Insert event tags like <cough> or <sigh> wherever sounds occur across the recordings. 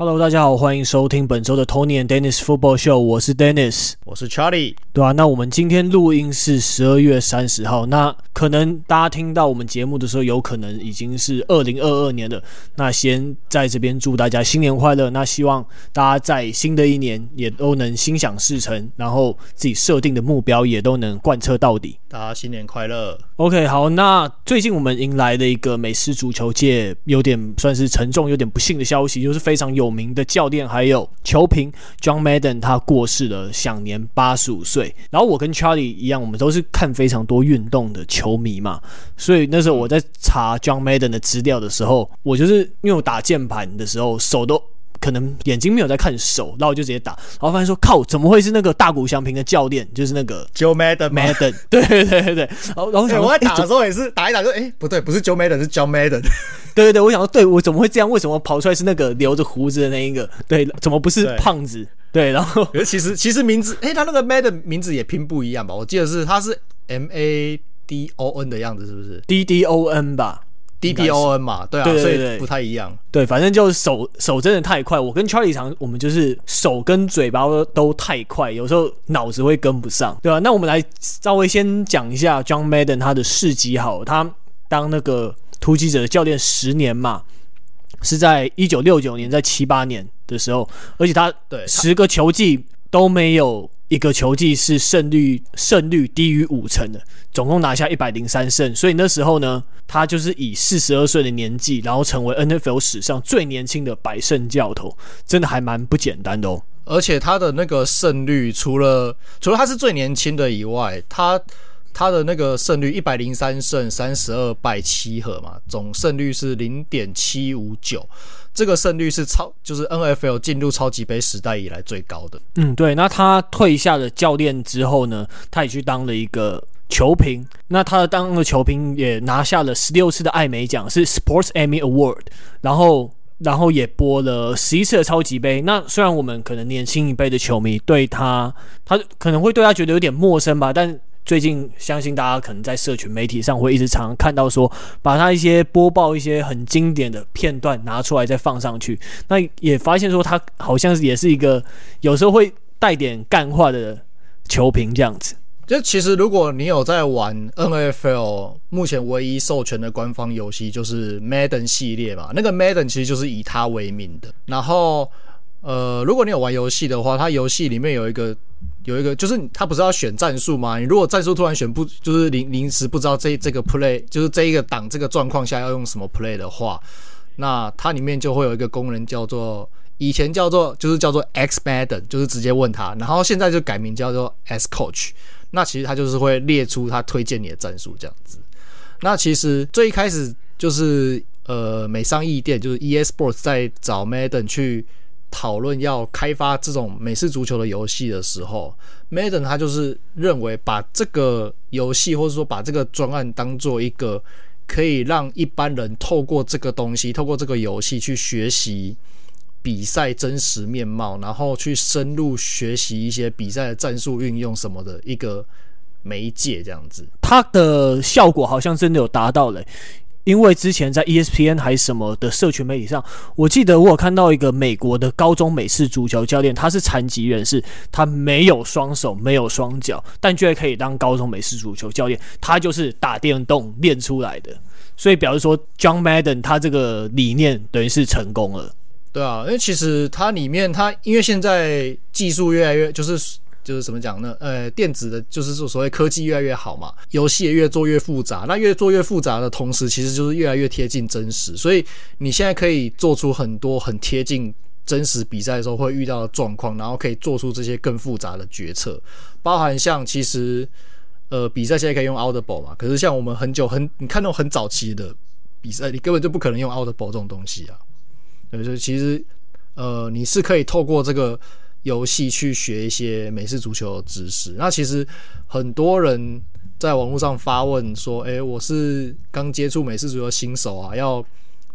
Hello，大家好，欢迎收听本周的 Tony and Dennis Football Show，我是 Dennis，我是 Charlie，对啊，那我们今天录音是十二月三十号，那可能大家听到我们节目的时候，有可能已经是二零二二年了。那先在这边祝大家新年快乐，那希望大家在新的一年也都能心想事成，然后自己设定的目标也都能贯彻到底。大家新年快乐。OK，好，那最近我们迎来了一个美式足球界有点算是沉重、有点不幸的消息，就是非常有。有名的教练还有球评 John Madden，他过世了，享年八十五岁。然后我跟 Charlie 一样，我们都是看非常多运动的球迷嘛，所以那时候我在查 John Madden 的资料的时候，我就是因为我打键盘的时候手都可能眼睛没有在看手，然后我就直接打，然后发现说靠，怎么会是那个大谷翔平的教练？就是那个 Joe Madden Madden，对对对对对。然后然后、欸、我在打的时候也是打一打就哎、欸、不对，不是 Joe Madden 是 John Madden。<laughs> 对对对，我想说，对我怎么会这样？为什么跑出来是那个留着胡子的那一个？对，怎么不是胖子？对，然后可是其实其实名字，诶，他那个 Madden 名字也拼不一样吧？我记得是他是 M A D O N 的样子，是不是？D D O N 吧？D D O N 嘛？对啊，所以不太一样。对，反正就是手手真的太快。我跟 Charlie 常我们就是手跟嘴巴都，都太快，有时候脑子会跟不上，对吧？那我们来稍微先讲一下 John Madden 他的事迹好，他当那个。突击者的教练十年嘛，是在一九六九年，在七八年的时候，而且他对十个球季都没有一个球季是胜率胜率低于五成的，总共拿下一百零三胜，所以那时候呢，他就是以四十二岁的年纪，然后成为 NFL 史上最年轻的百胜教头，真的还蛮不简单的哦。而且他的那个胜率，除了除了他是最年轻的以外，他。他的那个胜率一百零三胜三十二败七和嘛，总胜率是零点七五九，这个胜率是超就是 NFL 进入超级杯时代以来最高的。嗯，对。那他退下了教练之后呢，他也去当了一个球评。那他当了球评也拿下了十六次的艾美奖，是 Sports Emmy Award。然后，然后也播了十一次的超级杯。那虽然我们可能年轻一辈的球迷对他，他可能会对他觉得有点陌生吧，但。最近相信大家可能在社群媒体上会一直常看到说，把他一些播报一些很经典的片段拿出来再放上去，那也发现说他好像也是一个有时候会带点干话的球评这样子。就其实如果你有在玩 NFL，目前唯一授权的官方游戏就是 Madden 系列嘛，那个 Madden 其实就是以他为名的。然后呃，如果你有玩游戏的话，它游戏里面有一个。有一个就是他不是要选战术吗？你如果战术突然选不，就是临临时不知道这这个 play，就是这一个档这个状况下要用什么 play 的话，那它里面就会有一个功能叫做以前叫做就是叫做 X Madden，就是直接问他，然后现在就改名叫做 S Coach。那其实他就是会列出他推荐你的战术这样子。那其实最一开始就是呃美商易店就是 EA Sports 在找 Madden 去。讨论要开发这种美式足球的游戏的时候，Madden 他就是认为把这个游戏或者说把这个专案当做一个可以让一般人透过这个东西，透过这个游戏去学习比赛真实面貌，然后去深入学习一些比赛的战术运用什么的一个媒介，这样子，它的效果好像真的有达到了。因为之前在 ESPN 还是什么的社群媒体上，我记得我有看到一个美国的高中美式足球教练，他是残疾人士，他没有双手，没有双脚，但却可以当高中美式足球教练。他就是打电动练出来的，所以表示说，John Madden 他这个理念等于是成功了。对啊，因为其实它里面，它因为现在技术越来越就是。就是怎么讲呢？呃，电子的，就是说所谓科技越来越好嘛，游戏也越做越复杂。那越做越复杂的同时，其实就是越来越贴近真实。所以你现在可以做出很多很贴近真实比赛的时候会遇到的状况，然后可以做出这些更复杂的决策。包含像其实呃比赛现在可以用 Audible 嘛，可是像我们很久很你看那种很早期的比赛，你根本就不可能用 Audible 这种东西啊。对，所以其实呃你是可以透过这个。游戏去学一些美式足球的知识。那其实很多人在网络上发问说：“诶，我是刚接触美式足球新手啊，要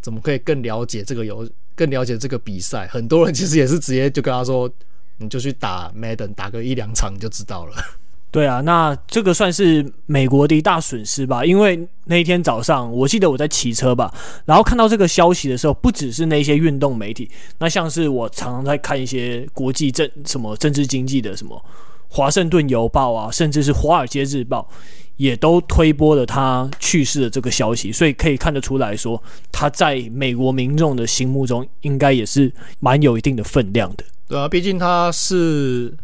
怎么可以更了解这个游，更了解这个比赛？”很多人其实也是直接就跟他说：“你就去打 Madden，打个一两场就知道了。” <laughs> 对啊，那这个算是美国的一大损失吧。因为那一天早上，我记得我在骑车吧，然后看到这个消息的时候，不只是那些运动媒体，那像是我常常在看一些国际政什么政治经济的什么《华盛顿邮报》啊，甚至是《华尔街日报》，也都推播了他去世的这个消息。所以可以看得出来说，他在美国民众的心目中，应该也是蛮有一定的分量的。对啊，毕竟他是。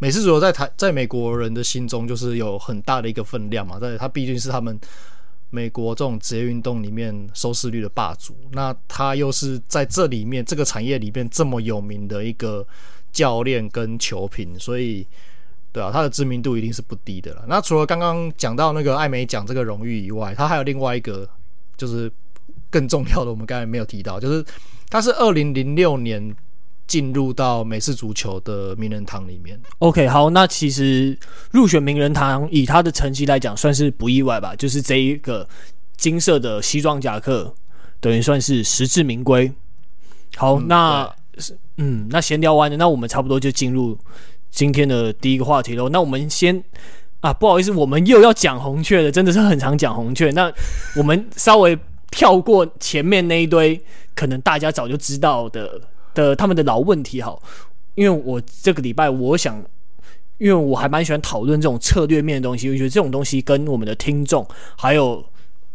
美式足球在台，在美国人的心中就是有很大的一个分量嘛，在他毕竟是他们美国这种职业运动里面收视率的霸主，那他又是在这里面这个产业里面这么有名的一个教练跟球评，所以对啊，他的知名度一定是不低的了。那除了刚刚讲到那个艾美奖这个荣誉以外，他还有另外一个就是更重要的，我们刚才没有提到，就是他是二零零六年。进入到美式足球的名人堂里面。OK，好，那其实入选名人堂，以他的成绩来讲，算是不意外吧。就是这一个金色的西装夹克，等于算是实至名归。好，嗯、那嗯，那闲聊完了，那我们差不多就进入今天的第一个话题喽。那我们先啊，不好意思，我们又要讲红雀了，真的是很常讲红雀。那我们稍微跳过前面那一堆，可能大家早就知道的。的他们的老问题好，因为我这个礼拜我想，因为我还蛮喜欢讨论这种策略面的东西，我觉得这种东西跟我们的听众，还有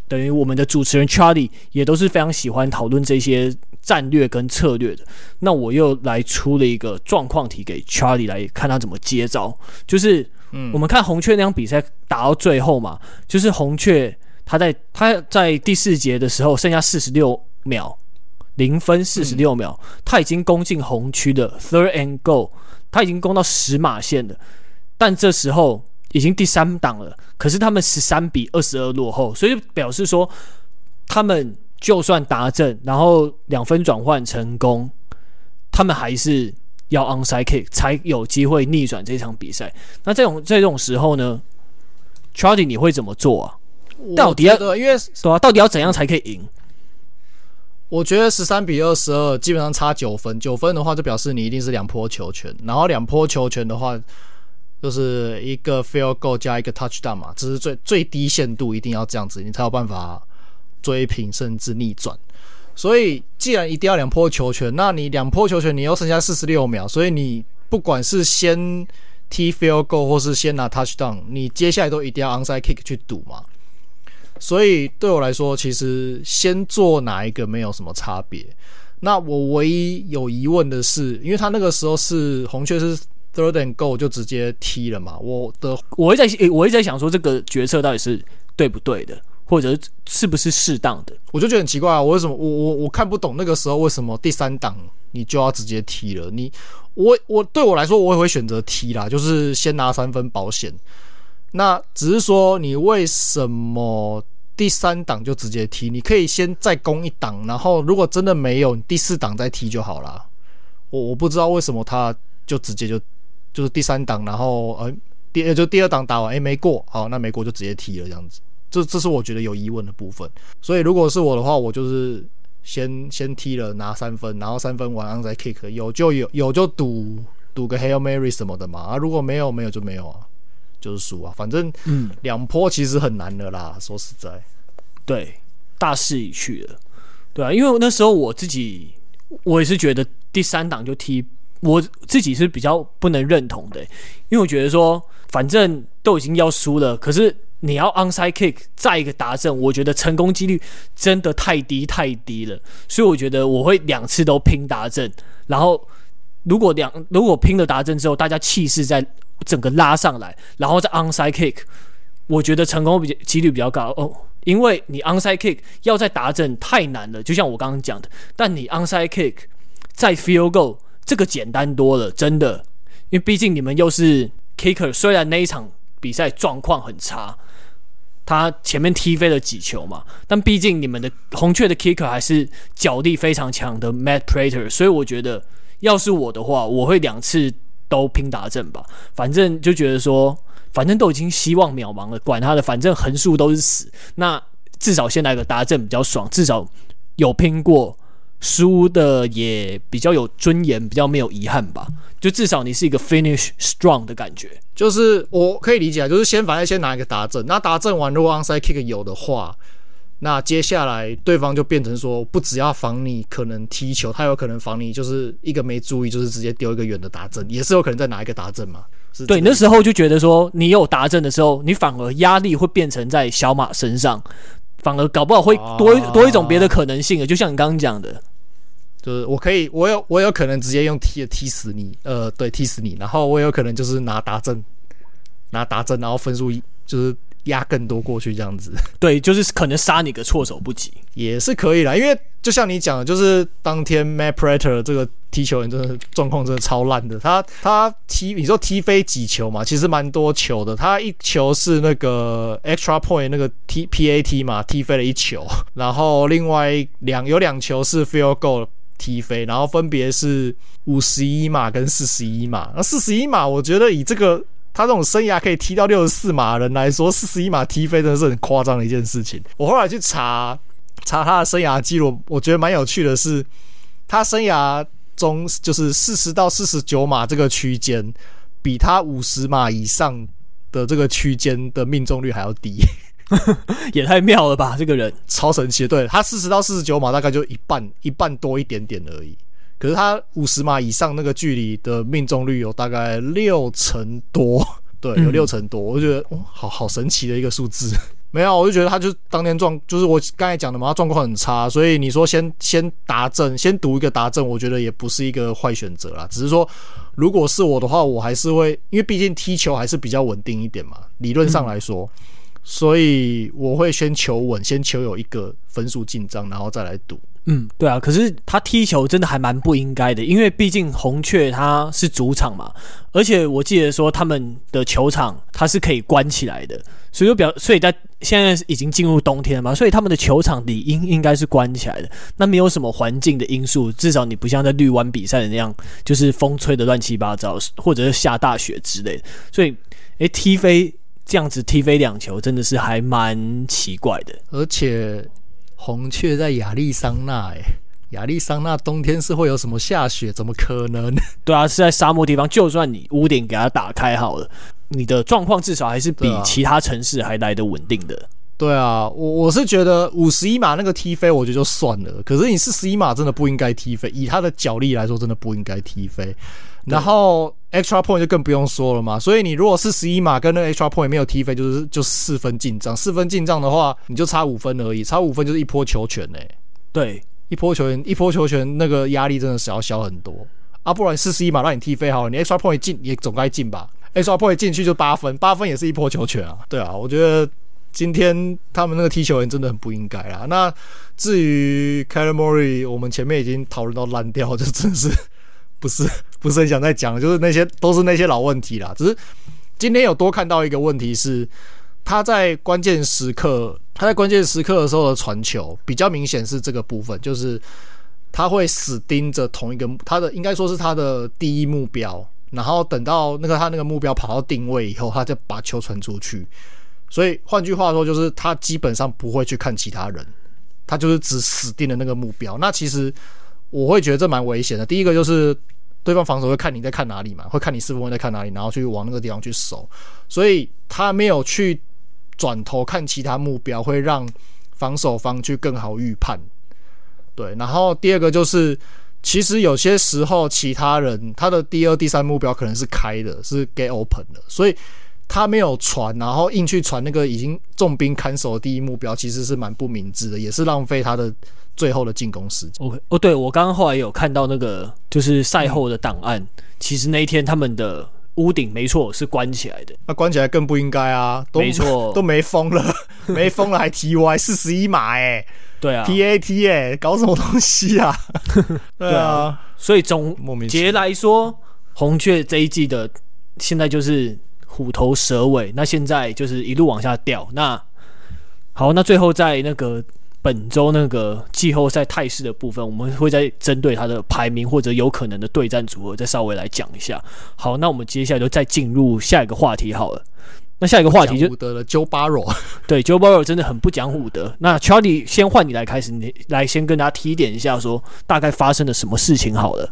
等于我们的主持人 Charlie 也都是非常喜欢讨论这些战略跟策略的。那我又来出了一个状况题给 Charlie 来看他怎么接招，就是嗯，我们看红雀那场比赛打到最后嘛，就是红雀他在他在第四节的时候剩下四十六秒。零分四十六秒，嗯，他已经攻进红区的 third and goal，他已经攻到十码线了，但这时候已经第三档了，可是他们十三比二十二落后，所以表示说他们就算达阵，然后两分转换成功，他们还是要 onside kick 才有机会逆转这场比赛。那这种这种时候呢，Charlie 你会怎么做啊？到底要因为对啊，到底要怎样才可以赢？我觉得十三比二十二基本上差九分，九分的话就表示你一定是两波球权，然后两波球权的话就是一个 field goal 加一个 touchdown 嘛，这是最最低限度一定要这样子，你才有办法追平甚至逆转。所以既然一定要两波球权，那你两波球权你又剩下四十六秒，所以你不管是先踢 field goal 或是先拿 touchdown，你接下来都一定要 onside kick 去赌嘛。所以对我来说，其实先做哪一个没有什么差别。那我唯一有疑问的是，因为他那个时候是红雀是 third and goal 就直接踢了嘛。我的我一直在我一直在想说，这个决策到底是对不对的，或者是不是适当的？我就觉得很奇怪啊，我为什么我我我看不懂那个时候为什么第三档你就要直接踢了？你我我对我来说，我也会选择踢啦，就是先拿三分保险。那只是说，你为什么第三档就直接踢？你可以先再攻一档，然后如果真的没有，你第四档再踢就好了。我我不知道为什么他就直接就就是第三档，然后呃第就第二档打完，哎没过，好，那没过就直接踢了这样子。这这是我觉得有疑问的部分。所以如果是我的话，我就是先先踢了拿三分，然后三分完然后再 kick，有就有，有就赌赌个 Hail Mary 什么的嘛。啊，如果没有没有就没有啊。就是输啊，反正嗯，两波其实很难的啦。说实在，对，大势已去了，对啊，因为那时候我自己，我也是觉得第三档就踢，我自己是比较不能认同的，因为我觉得说，反正都已经要输了，可是你要 onside kick 再一个达阵，我觉得成功几率真的太低太低了，所以我觉得我会两次都拼达阵，然后如果两如果拼了达阵之后，大家气势在。整个拉上来，然后再 onside kick，我觉得成功比几率比较高哦，因为你 onside kick 要再达阵太难了，就像我刚刚讲的。但你 onside kick 再 field goal 这个简单多了，真的，因为毕竟你们又是 kicker，虽然那一场比赛状况很差，他前面踢飞了几球嘛，但毕竟你们的红雀的 kicker 还是脚力非常强的 Matt Prater，所以我觉得要是我的话，我会两次。都拼达阵吧，反正就觉得说，反正都已经希望渺茫了，管他的，反正横竖都是死。那至少先来个达阵比较爽，至少有拼过，输的也比较有尊严，比较没有遗憾吧。就至少你是一个 finish strong 的感觉。就是我可以理解，就是先反正先拿一个达阵，那达阵完如果 onside kick 有的话，那接下来对方就变成说，不只要防你可能踢球，他有可能防你就是一个没注意，就是直接丢一个远的达阵，也是有可能再拿一个达阵嘛。对，那时候就觉得说，你有达阵的时候，你反而压力会变成在小马身上，反而搞不好会多多一种别的可能性的，就像你刚刚讲的。就是我可以，我有我有可能直接用踢的踢死你，呃，对，踢死你。然后我有可能就是拿达阵，拿达阵，然后分数就是压更多过去这样子。<laughs> 对，就是可能杀你个措手不及，也是可以啦。因为就像你讲的，就是当天 Matt Prater 这个踢球员真的状况真的超烂的。他他踢，你说踢飞几球嘛？其实蛮多球的。他一球是那个 extra point 那个 T P A T 嘛，踢飞了一球。<laughs> 然后另外两有两球是 field goal。踢飞，然后分别是五十一码跟四十一码。那四十一码，我觉得以这个他这种生涯可以踢到六十四码的人来说，四十一码踢飞真的是很夸张的一件事情。我后来去查查他的生涯记录，我觉得蛮有趣的是，他生涯中就是四十到四十九码这个区间，比他五十码以上的这个区间的命中率还要低。<laughs> 也太妙了吧！这个人超神奇，对，他四十到四十九码大概就一半，一半多一点点而已。可是他五十码以上那个距离的命中率有大概六成多，<laughs> 对，有六成多。我就觉得，哦，好好神奇的一个数字。没有，我就觉得他就当年状，就是我刚才讲的嘛，他状况很差。所以你说先 <laughs> 先达阵，先赌一个达阵，我觉得也不是一个坏选择啦。只是说，如果是我的话，我还是会，因为毕竟踢球还是比较稳定一点嘛，理论上来说。嗯所以我会先求稳，先求有一个分数进账，然后再来赌。嗯，对啊。可是他踢球真的还蛮不应该的，因为毕竟红雀他是主场嘛，而且我记得说他们的球场它是可以关起来的，所以就表，所以在现在已经进入冬天了嘛，所以他们的球场理应应该是关起来的。那没有什么环境的因素，至少你不像在绿湾比赛的那样，就是风吹得乱七八糟，或者是下大雪之类的。所以，诶，踢飞。这样子踢飞两球真的是还蛮奇怪的，而且红雀在亚利桑那，哎，亚利桑那冬天是会有什么下雪？怎么可能？<laughs> 对啊，是在沙漠地方，就算你屋顶给它打开好了，你的状况至少还是比其他城市还来得稳定的。对啊，我我是觉得五十一码那个踢飞，我觉得就算了。可是你四十一码真的不应该踢飞，以他的脚力来说，真的不应该踢飞。然后 extra point 就更不用说了嘛，所以你如果是十一码跟那个 extra point 没有踢飞，就是就四分进账，四分进账的话，你就差五分而已，差五分就是一波球权嘞、欸。对，一波球权，一波球权，那个压力真的是要小很多啊！不然四十一码让你踢飞好了，你 extra point 进也总该进吧？extra point 进去就八分，八分也是一波球权啊。对啊，我觉得今天他们那个踢球员真的很不应该啦。那至于 Murray，我们前面已经讨论到烂掉，就真的是。不是 <laughs> 不是很想再讲，就是那些都是那些老问题啦。只是今天有多看到一个问题是，他在关键时刻，他在关键时刻的时候的传球比较明显是这个部分，就是他会死盯着同一个他的应该说是他的第一目标，然后等到那个他那个目标跑到定位以后，他再把球传出去。所以换句话说，就是他基本上不会去看其他人，他就是只死盯着那个目标。那其实我会觉得这蛮危险的。第一个就是。对方防守会看你在看哪里嘛，会看你四分卫在看哪里，然后去往那个地方去守，所以他没有去转头看其他目标，会让防守方去更好预判。对，然后第二个就是，其实有些时候其他人他的第二、第三目标可能是开的，是 get open 的，所以他没有传，然后硬去传那个已经重兵看守的第一目标，其实是蛮不明智的，也是浪费他的。最后的进攻时间。OK，哦，对，我刚刚后来有看到那个，就是赛后的档案。其实那一天他们的屋顶没错是关起来的，那关起来更不应该啊！都没错，<laughs> 都没风了，<laughs> 没风了还 TY 四十一码哎，对啊，PAT 哎、欸，搞什么东西啊？<laughs> 对啊，所以总结来说，红雀这一季的现在就是虎头蛇尾，那现在就是一路往下掉。那好，那最后在那个。本周那个季后赛态势的部分，我们会再针对他的排名或者有可能的对战组合，再稍微来讲一下。好，那我们接下来就再进入下一个话题好了。那那下一个话题就武德了 Joe Barrow 对 Joe Barrow 真的很不讲武德。那 Charlie 先换你来开始，你来先跟大家提点一下，说大概发生了什么事情好了。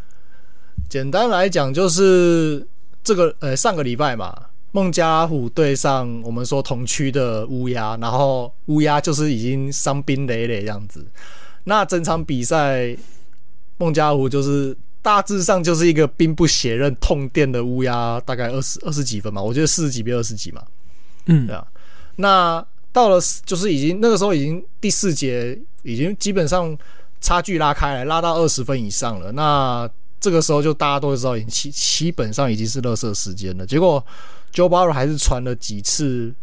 简单来讲，就是这个呃上个礼拜嘛，孟加拉虎对上我们说同区的乌鸦，然后乌鸦就是已经伤兵累累这样子。那整场比赛，孟加拉虎就是大致上就是一个兵不血刃痛电的乌鸦，大概二十二十几分嘛，我觉得四十几比二十几嘛，嗯，对啊。那到了就是已经那个时候已经第四节已经基本上差距拉开来，拉到二十分以上了。那这个时候就大家都知道，已经基基本上已经是热射时间了。结果 Joe Barrow 还是传了几次，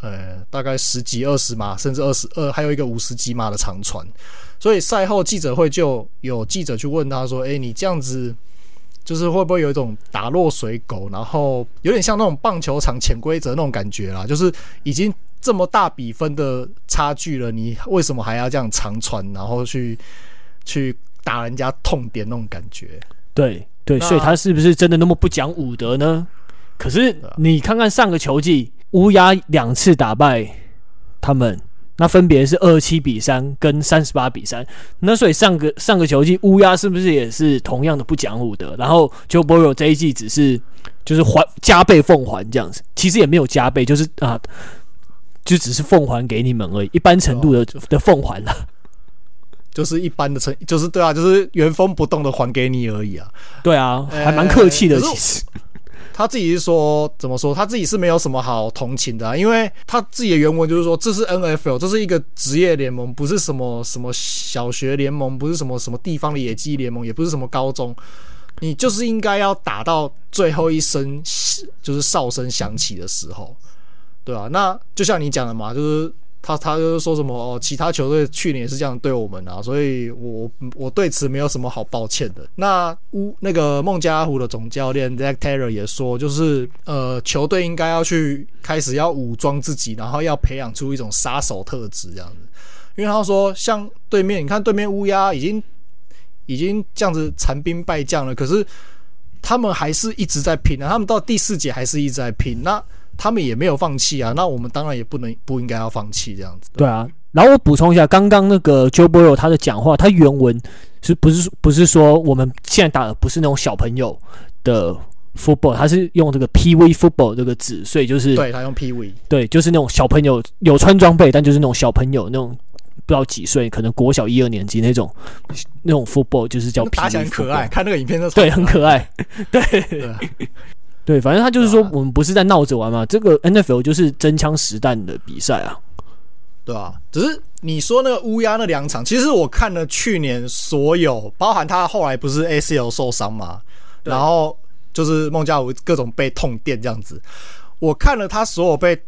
呃，大概十几二十码，甚至二十二，还有一个五十几码的长传。所以赛后记者会就有记者去问他说：“诶，你这样子就是会不会有一种打落水狗，然后有点像那种棒球场潜规则那种感觉啦？就是已经这么大比分的差距了，你为什么还要这样长传，然后去去？”打人家痛点那种感觉，对对，所以他是不是真的那么不讲武德呢？可是你看看上个球季，乌鸦两次打败他们，那分别是二十七比三跟三十八比三。那所以上个上个球季乌鸦是不是也是同样的不讲武德？然后 Joe Burrow 这一季只是就是还加倍奉还这样子，其实也没有加倍，就是啊，就只是奉还给你们而已，一般程度的的奉还了。就是一般的成，就是对啊，就是原封不动的还给你而已啊。对啊，还蛮客气的。欸、其实他自己是说，怎么说？他自己是没有什么好同情的，因为他自己的原文就是说，这是 NFL，这是一个职业联盟，不是什么什么小学联盟，不是什么什么地方的野鸡联盟，也不是什么高中。你就是应该要打到最后一声，就是哨声响起的时候，对啊，那就像你讲的嘛，就是。他他就是说什么哦，其他球队去年也是这样对我们啊，所以我我对此没有什么好抱歉的。那乌那个孟加拉虎的总教练 Zack Taylor 也说，就是呃，球队应该要去开始要武装自己，然后要培养出一种杀手特质这样子。因为他说，像对面，你看对面乌鸦已经已经这样子残兵败将了，可是他们还是一直在拼啊，他们到第四节还是一直在拼。那他们也没有放弃啊，那我们当然也不能不应该要放弃这样子。对啊，然后我补充一下，刚刚那个 Joe Burrow 他的讲话，他原文是不是不是说我们现在打的不是那种小朋友的 football，他是用这个 Pee-wee football 这个字，所以就是对他用 Pee-wee，对，就是那种小朋友有穿装备，但就是那种小朋友那种不知道几岁，可能国小一二年级那种那种 football，就是叫 Pee-wee football，打起来很可爱，看那个影片都对，很可爱，对。对对，反正他就是说，我们不是在闹着玩嘛。这个 NFL 就是真枪实弹的比赛啊，对啊，只是你说那个乌鸦那两场，其实我看了去年所有，包含他后来不是 ACL 受伤嘛，然后就是孟加拉各种被痛电这样子。我看了他所有被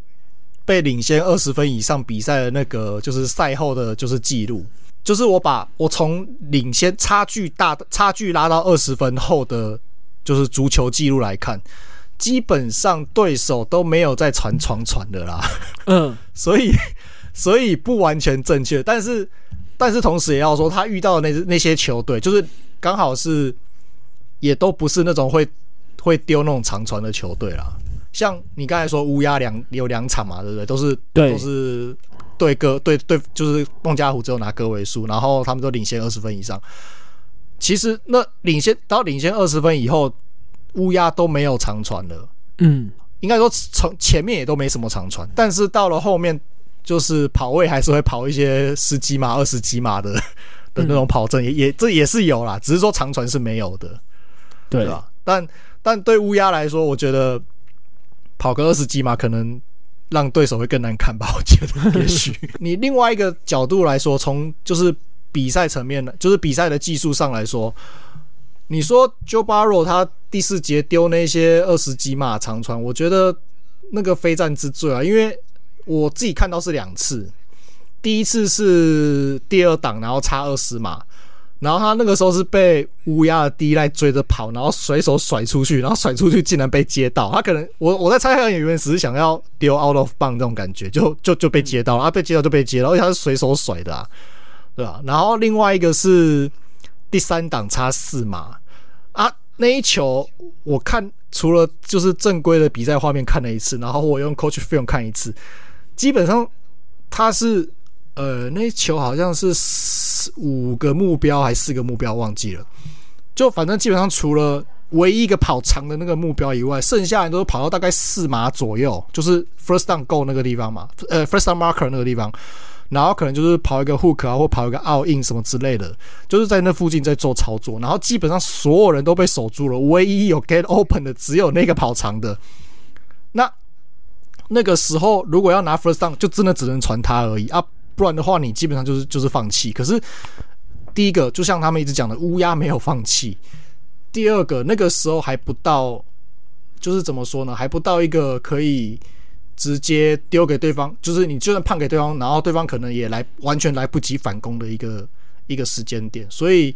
被领先二十分以上比赛的那个，就是赛后的就是记录，就是我把我从领先差距大的差距拉到二十分后的，就是足球记录来看。基本上对手都没有在传长传的啦，嗯，<laughs> 所以所以不完全正确，但是但是同时也要说，他遇到的那那些球队，就是刚好是也都不是那种会会丢那种长传的球队啦。像你刚才说乌鸦两有两场嘛，对不对？都是都是对个对对，就是孟加拉虎只有拿个位数，然后他们都领先二十分以上。其实那领先到领先二十分以后。乌鸦都没有长传了，嗯，应该说从前面也都没什么长传，但是到了后面，就是跑位还是会跑一些十几码、二十几码的的那种跑阵，也也这也是有啦，只是说长传是没有的，对吧？但但对乌鸦来说，我觉得跑个二十几码可能让对手会更难看吧，我觉得也许 <laughs> 你另外一个角度来说，从就是比赛层面的，就是比赛的技术上来说。你说 Joe Baro 他第四节丢那些二十几码长传，我觉得那个非战之罪啊，因为我自己看到是两次，第一次是第二档，然后差二十码，然后他那个时候是被乌鸦的第一代追着跑，然后随手甩出去，然后甩出去竟然被接到，他可能我我在猜他演员只是想要丢 out of bound 这种感觉，就就就被接到了，啊被接到就被接到，而且他是随手甩的啊，对吧？然后另外一个是第三档差四码。那一球我看除了就是正规的比赛画面看了一次，然后我用 Coach Film 看一次，基本上他是呃那一球好像是四五个目标还是四个目标忘记了，就反正基本上除了唯一一个跑长的那个目标以外，剩下人都是跑到大概四码左右，就是 First Down Go 那个地方嘛，呃 First Down Marker 那个地方。然后可能就是跑一个 hook 啊，或跑一个 all in 什么之类的，就是在那附近在做操作。然后基本上所有人都被守住了，唯一有 get open 的只有那个跑长的。那那个时候如果要拿 first down，就真的只能传他而已啊，不然的话你基本上就是就是放弃。可是第一个就像他们一直讲的，乌鸦没有放弃。第二个那个时候还不到，就是怎么说呢？还不到一个可以。直接丢给对方，就是你就算判给对方，然后对方可能也来完全来不及反攻的一个一个时间点，所以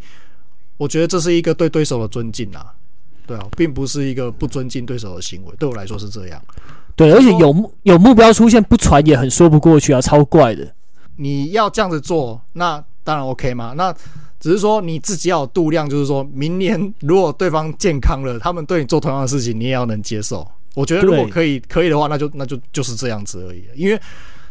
我觉得这是一个对对手的尊敬啊，对啊，并不是一个不尊敬对手的行为，对我来说是这样。对，而且有目有目标出现不传也很说不过去啊，超怪的。你要这样子做，那当然 OK 嘛，那只是说你自己要有度量，就是说明年如果对方健康了，他们对你做同样的事情，你也要能接受。我觉得如果可以可以的话，那就那就就是这样子而已。因为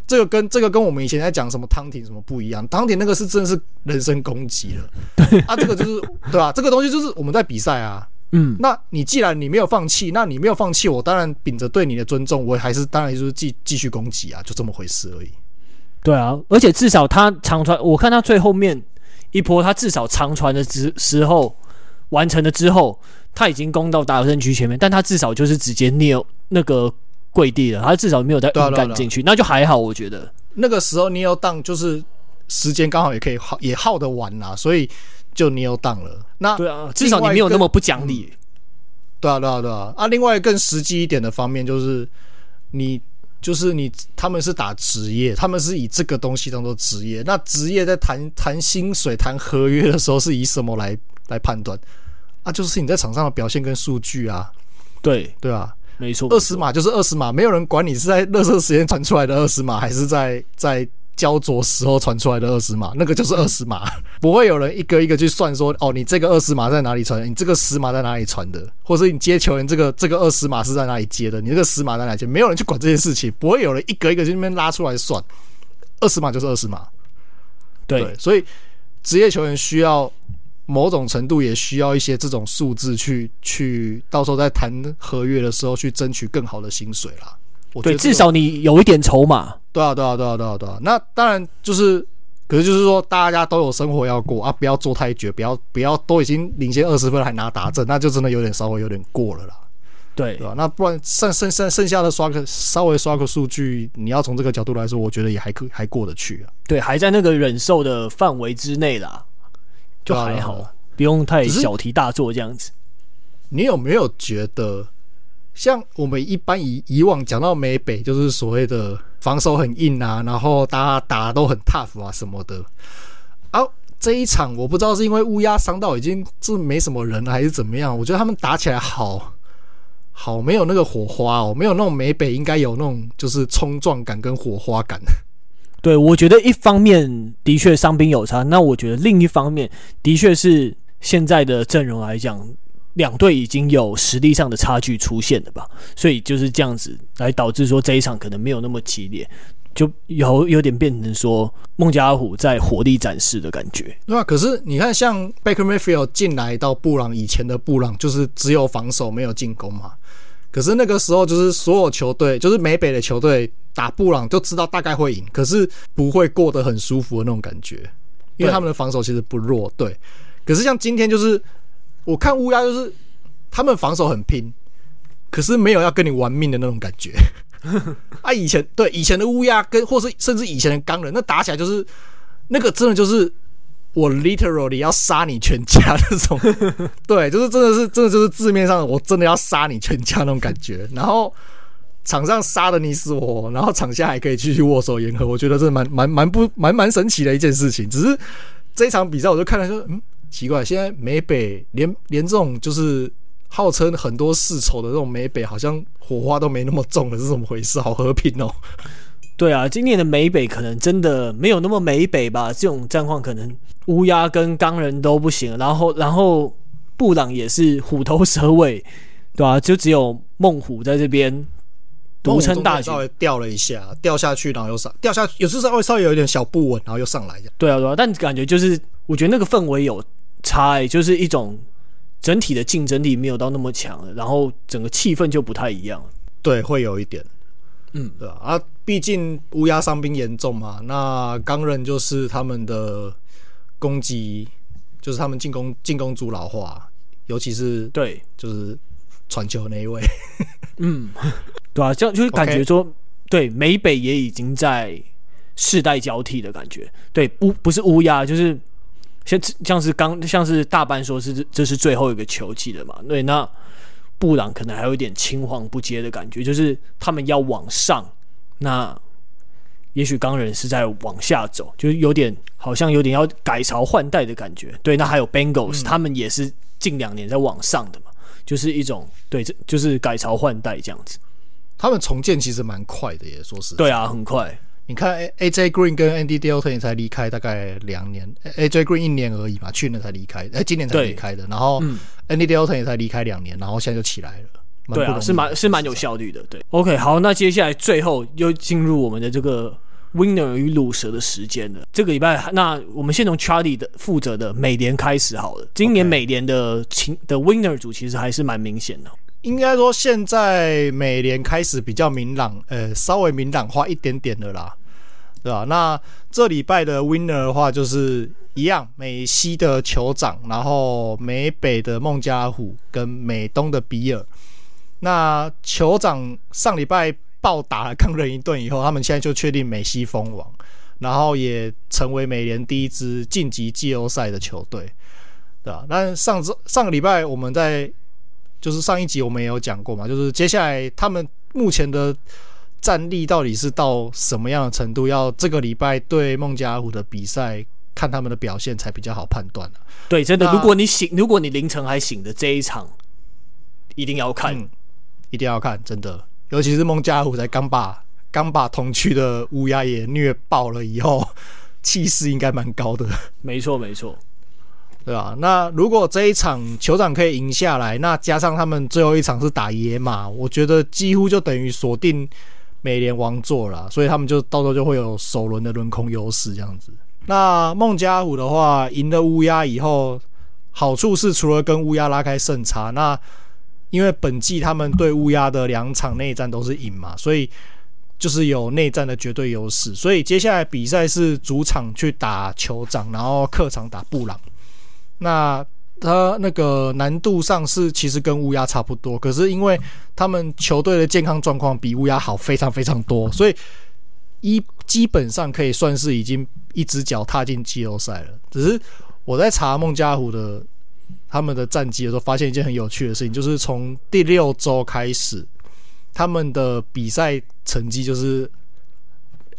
这个跟这个跟我们以前在讲什么汤廷什么不一样，汤廷那个是真的是人身攻击了。对啊，这个就是对吧？这个东西就是我们在比赛啊。嗯，那你既然你没有放弃，那你没有放弃，我当然秉着对你的尊重，我还是当然就是继继续攻击啊，就这么回事而已。对啊，而且至少他长传，我看他最后面一波，他至少长传的时时候完成了之后。他已经攻到达尔区前面，但他至少就是直接捏那个跪地了，他至少没有再硬干进去，那就还好，我觉得。那个时候 kneel down 就是时间刚好也可以耗也耗得完啦，所以就 kneel down 了。那对啊，至少你没有那么不讲理。对啊，对啊，对啊。啊，另外更实际一点的方面就是，你就是你，他们是打职业，他们是以这个东西当做职业。那职业在谈谈薪水、谈合约的时候，是以什么来来判断？啊，就是你在场上的表现跟数据啊，对对啊，没错，二十码就是二十码，没有人管你是在垃圾时间传出来的二十码，还是在在焦灼时候传出来的二十码，那个就是二十码，不会有人一个一个去算说，哦，你这个二十码在哪里传，你这个十码在哪里传的，或者是你接球员这个这个二十码是在哪里接的，你这个十码在哪里接，没有人去管这件事情，不会有人一个一个去那边拉出来算，二十码就是二十码，对，所以职业球员需要。某种程度也需要一些这种数字去去，到时候在谈合约的时候去争取更好的薪水啦。我觉得、对，至少你有一点筹码。对啊，对啊，对啊，对啊，对啊。那当然就是，可是就是说，大家都有生活要过啊，不要做太绝，不要不要都已经领先二十分还拿达阵，那就真的有点稍微有点过了啦。对，对吧？那不然剩剩剩剩下的刷个稍微刷个数据，你要从这个角度来说，我觉得也还可还过得去啊。对，还在那个忍受的范围之内啦。就还好，啊、不用太小题大做这样子。你有没有觉得，像我们一般以以往讲到美北，就是所谓的防守很硬啊，然后大家打都很 tough 啊什么的。啊，这一场我不知道是因为乌鸦伤到已经是没什么人了，还是怎么样？我觉得他们打起来好好没有那个火花哦，没有那种美北应该有那种就是冲撞感跟火花感。对，我觉得一方面的确伤兵有差，那我觉得另一方面的确是现在的阵容来讲，两队已经有实力上的差距出现了吧，所以就是这样子来导致说这一场可能没有那么激烈，就有有点变成说孟加拉虎在火力展示的感觉。对啊，可是你看像 Baker Mayfield 进来到布朗以前的布朗，就是只有防守没有进攻嘛。可是那个时候，就是所有球队，就是美北的球队打布朗，就知道大概会赢，可是不会过得很舒服的那种感觉，因为他们的防守其实不弱。对，可是像今天，就是我看乌鸦，就是他们防守很拼，可是没有要跟你玩命的那种感觉。<laughs> 啊，以前对以前的乌鸦跟，或是甚至以前的钢人，那打起来就是那个真的就是。我 literally 要杀你全家那种，<laughs> 对，就是真的是真的就是字面上，我真的要杀你全家那种感觉。然后场上杀的你死我活，然后场下还可以继续握手言和，我觉得这蛮蛮蛮不蛮蛮神奇的一件事情。只是这一场比赛，我就看了说，嗯，奇怪，现在美北连连这种就是号称很多世仇的这种美北，好像火花都没那么重了，是怎么回事？好和平哦。对啊，今年的美北可能真的没有那么美北吧。这种战况可能乌鸦跟钢人都不行，然后然后布朗也是虎头蛇尾，对啊，就只有孟虎在这边独撑大局，稍微掉了一下，掉下去，然后又上，掉下去，有时候稍微稍微有一点小不稳，然后又上来一下。对啊，对啊，但感觉就是，我觉得那个氛围有差欸，就是一种整体的竞争力没有到那么强，然后整个气氛就不太一样。对，会有一点，嗯，对吧？啊，毕竟乌鸦伤兵严重嘛，那钢人就是他们的攻击，就是他们进攻进攻组老化，尤其是对，就是传球那一位，<laughs> 嗯，对啊，这样就是感觉说.对，美北也已经在世代交替的感觉，对，乌不是乌鸦，就是像像是刚像是大半说是这是最后一个球季的嘛，对，那。布朗可能还有一点青黄不接的感觉，就是他们要往上，那也许钢人是在往下走，就是有点好像有点要改朝换代的感觉。对，那还有 Bengals，、嗯、他们也是近两年在往上的嘛，就是一种对，这就是改朝换代这样子。他们重建其实蛮快的耶，说实在。对啊，很快。你看 AJ Green 跟 Andy Dalton 才离开大概两年，AJ Green 一年而已嘛，去年才离开，哎，今年才离开的。然后 Andy Dalton 也才离开两年，然后现在就起来了。对啊，是蛮是蛮有效率的。对，OK，好，那接下来最后又进入我们的这个 Winner 与卤蛇的时间了。这个礼拜，那我们先从 Charlie 的负责的美联开始好了。今年美联的情的 Winner 组其实还是蛮明显的。应该说，现在美联开始比较明朗，呃，稍微明朗化一点点的啦，对吧？那这礼拜的 winner 的话，就是一样，美西的酋长，然后美北的孟加虎跟美东的比尔。那酋长上礼拜暴打了钢人一顿以后，他们现在就确定美西封王，然后也成为美联第一支晋级季后赛的球队，对吧？但上周上个礼拜我们在。就是上一集我们也有讲过嘛，就是接下来他们目前的战力到底是到什么样的程度？要这个礼拜对孟加拉虎的比赛，看他们的表现才比较好判断啊。对，真的，如果你醒，如果你凌晨还醒的这一场，一定要看，嗯，一定要看，真的，尤其是孟加拉虎才刚把刚把同区的乌鸦也虐爆了以后，气势应该蛮高的。没错，没错。对啊？那如果这一场酋长可以赢下来，那加上他们最后一场是打野马，我觉得几乎就等于锁定美联王座了。所以他们就到时候就会有首轮的轮空优势这样子。那孟加虎的话，赢了乌鸦以后，好处是除了跟乌鸦拉开胜差，那因为本季他们对乌鸦的两场内战都是赢嘛，所以就是有内战的绝对优势。所以接下来比赛是主场去打酋长，然后客场打布朗。那他那个难度上是其实跟乌鸦差不多，可是因为他们球队的健康状况比乌鸦好非常非常多，所以一基本上可以算是已经一只脚踏进季后赛了。只是我在查孟加虎的他们的战绩的时候，发现一件很有趣的事情，就是从第六周开始，他们的比赛成绩就是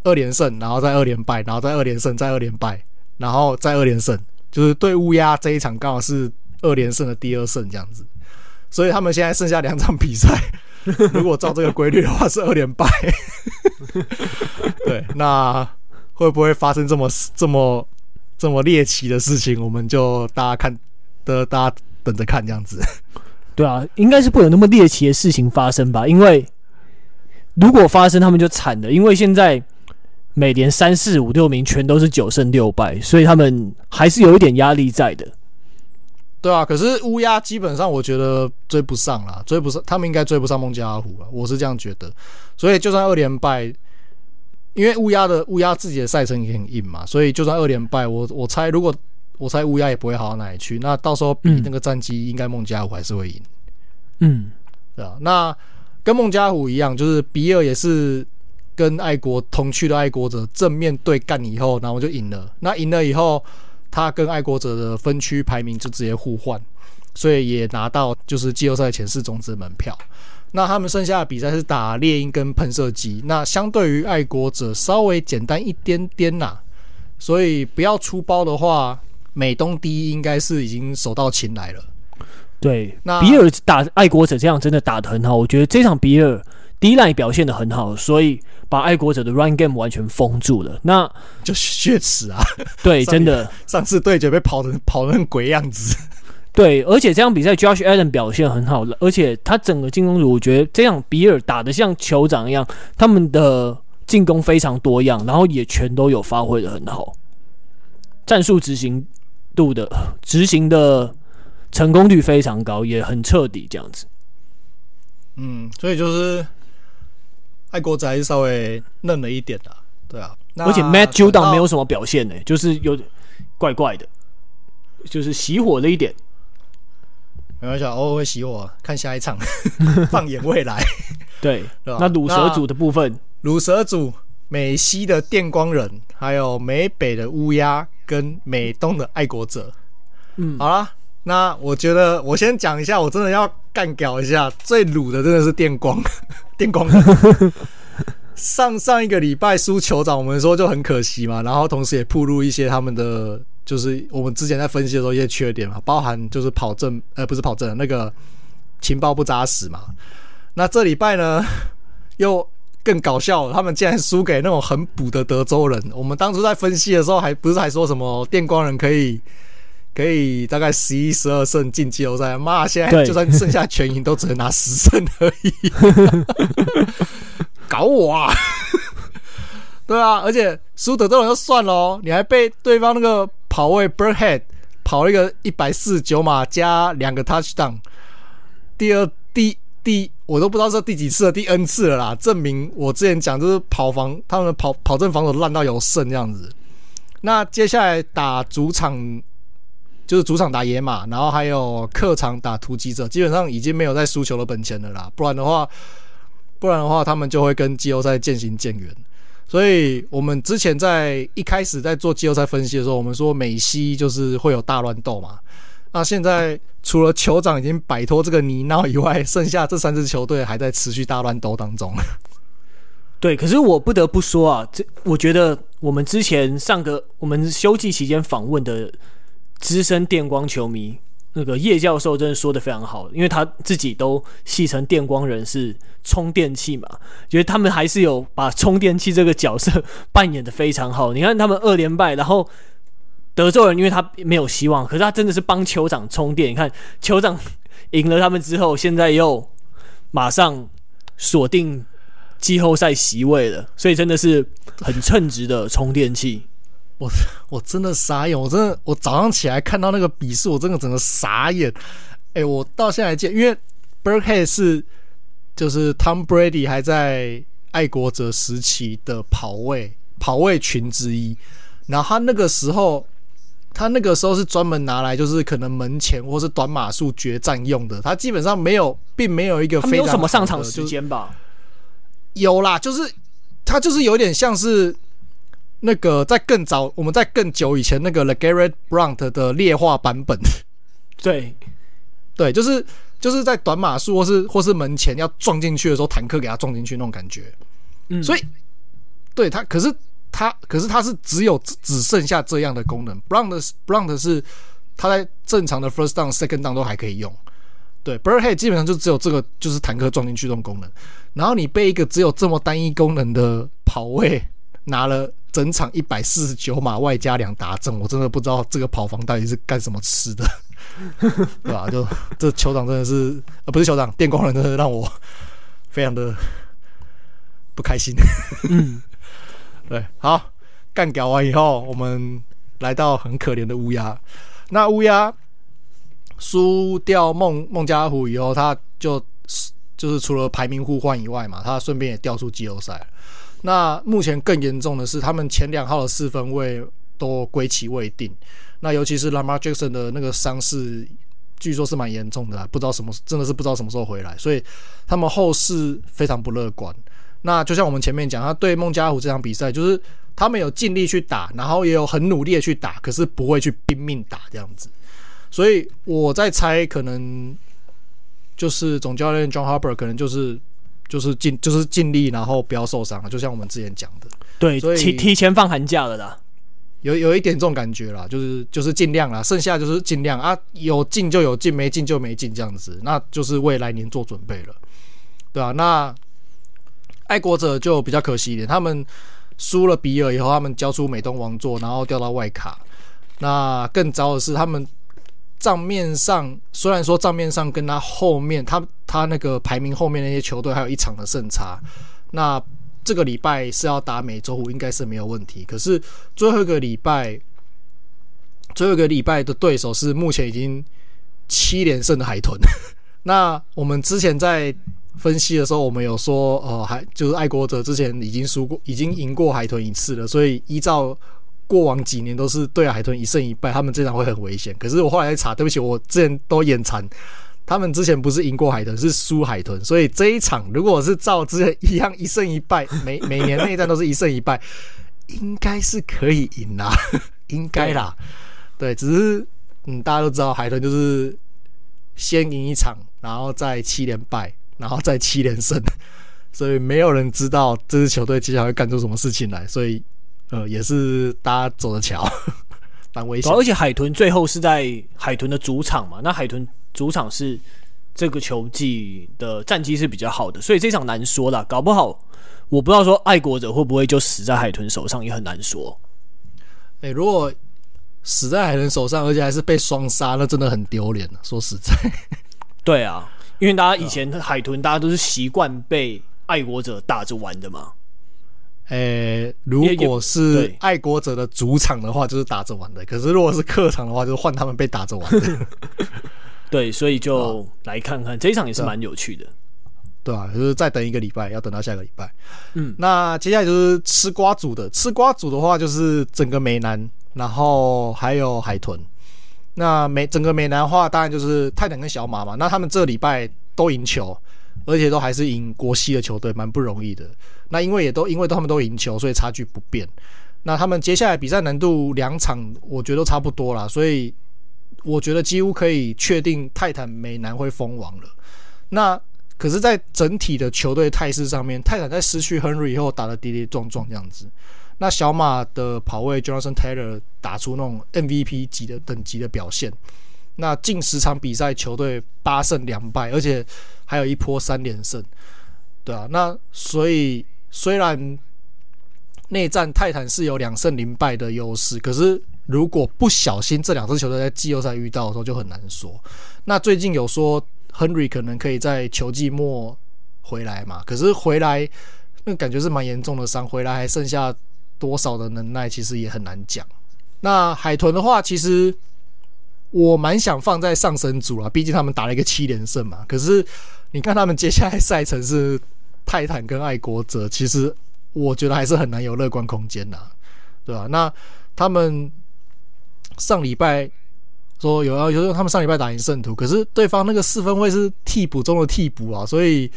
二连胜，然后再二连败，然后再二连胜，再二连败，然后再二连胜。就是对乌鸦这一场刚好是二连胜的第二胜这样子，所以他们现在剩下两场比赛，<laughs> 如果照这个规律的话是二连败。对，那会不会发生这么这么这么猎奇的事情？我们就大家看的，大家等着看这样子。对啊，应该是不会有那么猎奇的事情发生吧？因为如果发生，他们就惨了，因为现在。美联三四五六名全都是九胜六败，所以他们还是有一点压力在的。对啊，可是乌鸦基本上我觉得追不上啦，追不上，他们应该追不上孟加拉虎啊，我是这样觉得。所以就算二连败，因为乌鸦的乌鸦自己的赛程也很硬嘛，所以就算二连败，我我猜如果我猜乌鸦也不会好到哪里去。那到时候比那个战绩，应该孟加拉虎还是会赢。嗯，对啊，那跟孟加拉虎一样，就是比尔也是。跟爱国同区的爱国者正面对干以后，然后就赢了。那赢了以后，他跟爱国者的分区排名就直接互换，所以也拿到就是季后赛前四种子的门票。那他们剩下的比赛是打猎鹰跟喷射机，那相对于爱国者稍微简单一点点呐。所以不要出包的话，美东第一应该是已经手到擒来了。对，那比尔打爱国者这样真的打得很好，我觉得这场比尔。第一栏表现的很好，所以把爱国者的 run game 完全封住了。那就血耻啊！对，真的，上次对决被跑的跑的很鬼样子。对，而且这场比赛 Josh Allen 表现很好了，而且他整个进攻组，我觉得这样比尔打的像酋长一样，他们的进攻非常多样，然后也全都有发挥的很好，战术执行度的执行的成功率非常高，也很彻底这样子。嗯，所以就是爱国者还是稍微嫩了一点的，对啊。而且 Matt Judon 没有什么表现呢、欸，就是有怪怪的，就是熄火了一点。没关系，偶尔会熄火，看下一场，<laughs> 放眼未来。对，那卤蛇组的部分，卤蛇组美西的电光人，还有美北的乌鸦，跟美东的爱国者。嗯，好了，那我觉得我先讲一下，我真的要干掉一下，最鲁的真的是电光，<laughs> 电光人。上上一个礼拜输酋长，我们说就很可惜嘛，然后同时也暴露一些他们的。就是我们之前在分析的时候一些缺点嘛，包含就是跑阵，呃，不是跑阵，那个情报不扎实嘛。那这礼拜呢，<laughs> 又更搞笑，他们竟然输给那种很补的德州人。我们当初在分析的时候，还不是还说什么电光人可以可以大概十一十二胜进季后赛？妈，现在就算剩下全赢，都只能拿十胜而已，<laughs> 搞我啊！对啊，而且输德州人就算了，你还被对方那个。跑位 Birdhead 跑了一个一百四十九码加两个 touchdown，第二第第我都不知道是第几次了，第 N 次了啦，证明我之前讲就是跑防他们跑跑阵防守烂到有剩这样子。那接下来打主场就是主场打野马，然后还有客场打突击者，基本上已经没有再输球的本钱了啦，不然的话，不然的话他们就会跟季后赛渐行渐远。所以我们之前在一开始在做季后赛分析的时候，我们说美西就是会有大乱斗嘛。那现在除了酋长已经摆脱这个泥淖以外，剩下这三支球队还在持续大乱斗当中。对，可是我不得不说啊，这我觉得我们之前上个我们休季期间访问的资深电光球迷。那个叶教授真的说的非常好，因为他自己都戏称电光人是充电器嘛，觉得他们还是有把充电器这个角色扮演的非常好。你看他们二连败，然后德州人因为他没有希望，可是他真的是帮酋长充电。你看酋长赢了他们之后，现在又马上锁定季后赛席位了，所以真的是很称职的充电器。我 <laughs> 我真的傻眼，我真的我早上起来看到那个比试，我真的整个傻眼。哎、欸，我到现在还记得，因为 Burkhead 是就是 Tom Brady 还在爱国者时期的跑位跑位群之一，然后他那个时候他那个时候是专门拿来就是可能门前或是短码数决战用的，他基本上没有，并没有一个非常没有什么上场时间吧？有啦，就是他就是有点像是。那个在更早，我们在更久以前，那个 LeGarrette Blount 的劣化版本，对，<laughs> 对，就是就是在短码数或是或是门前要撞进去的时候，坦克给他撞进去那种感觉。嗯，所以对他，可是他，可是他是只有只剩下这样的功能。Blount Blount 是他在正常的 first down、second down 都还可以用。对，Burkhead 基本上就只有这个，就是坦克撞进去这种功能。然后你被一个只有这么单一功能的跑位拿了。整场一百四十九码外加两达阵，我真的不知道这个跑房到底是干什么吃的，对吧？就这酋长真的是，呃，不是酋长，电光人真的让我非常的不开心。嗯，<laughs> 对，好，干掉完以后，我们来到很可怜的乌鸦。那乌鸦输掉孟孟加拉虎以后，他就就是除了排名互换以外嘛，他顺便也掉出季后赛。那目前更严重的是，他们前两号的四分卫都归期未定。那尤其是 Lamar Jackson 的那个伤势，据说是蛮严重的，不知道什么，真的是不知道什么时候回来。所以他们后市非常不乐观。那就像我们前面讲，他对孟加拉虎这场比赛，就是他们有尽力去打，然后也有很努力的去打，可是不会去拼命打这样子。所以我在猜，可能就是总教练 John Harbaugh 可能就是。就是尽就是尽力，然后不要受伤，就像我们之前讲的，对，提提前放寒假了啦，有有一点这种感觉啦，就是就是尽量啦，剩下就是尽量啊，有进就有进，没进就没进这样子，那就是为来年做准备了，对啊，那爱国者就比较可惜一点，他们输了比尔以后，他们交出美东王座，然后掉到外卡，那更糟的是他们。账面上虽然说账面上跟他后面他他那个排名后面那些球队还有一场的胜差，那这个礼拜是要打美洲虎，应该是没有问题。可是最后一个礼拜，最后一个礼拜的对手是目前已经七连胜的海豚。<laughs> 那我们之前在分析的时候，我们有说，呃，还就是爱国者之前已经输过，已经赢过海豚一次了，所以依照。过往几年都是对海豚一胜一败，他们这场会很危险。可是我后来查，对不起，我之前都眼馋，他们之前不是赢过海豚，是输海豚。所以这一场如果是照之前一样一胜一败，每每年内战都是一胜一败，应该是可以赢啦，应该啦。对，只是嗯，大家都知道海豚就是先赢一场，然后再七连败，然后再七连胜，所以没有人知道这支球队接下来会干出什么事情来，所以。呃，也是大家走的桥，<laughs> 蛮危险。而且海豚最后是在海豚的主场嘛，那海豚主场是这个球季的战绩是比较好的，所以这场难说啦，搞不好我不知道说爱国者会不会就死在海豚手上，也很难说。哎、欸，如果死在海豚手上，而且还是被双杀，那真的很丢脸。说实在，对啊，因为大家以前海豚大家都是习惯被爱国者打着玩的嘛。诶、欸，如果是爱国者的主场的话，就是打着玩的；可是如果是客场的话，就是换他们被打着玩的。<laughs> 对，所以就来看看这一场也是蛮有趣的，对啊，就是再等一个礼拜，要等到下个礼拜。嗯，那接下来就是吃瓜组的，吃瓜组的话就是整个美男，然后还有海豚。那美整个美男的话，当然就是泰坦跟小马嘛。那他们这个礼拜都赢球。而且都还是赢国西的球队，蛮不容易的。那因为也都因为他们都赢球，所以差距不变。那他们接下来比赛难度两场，我觉得都差不多啦，所以我觉得几乎可以确定泰坦美男会封王了。那可是，在整体的球队态势上面，泰坦在失去亨瑞以后打得跌跌撞撞这样子。那小马的跑位 Jonathan Taylor 打出那种 MVP 级的等级的表现。那近十场比赛，球队八胜两败，而且还有一波三连胜，对啊。那所以虽然内战泰坦是有两胜零败的优势，可是如果不小心这两支球队在季后赛遇到的时候就很难说。那最近有说 Henry 可能可以在球季末回来嘛？可是回来那感觉是蛮严重的伤，回来还剩下多少的能耐，其实也很难讲。那海豚的话，其实。我蛮想放在上升组了，毕竟他们打了一个七连胜嘛。可是你看他们接下来赛程是泰坦跟爱国者，其实我觉得还是很难有乐观空间的，对吧？那他们上礼拜说有要有，他们上礼拜打赢圣徒，可是对方那个四分卫是替补中的替补啊，所以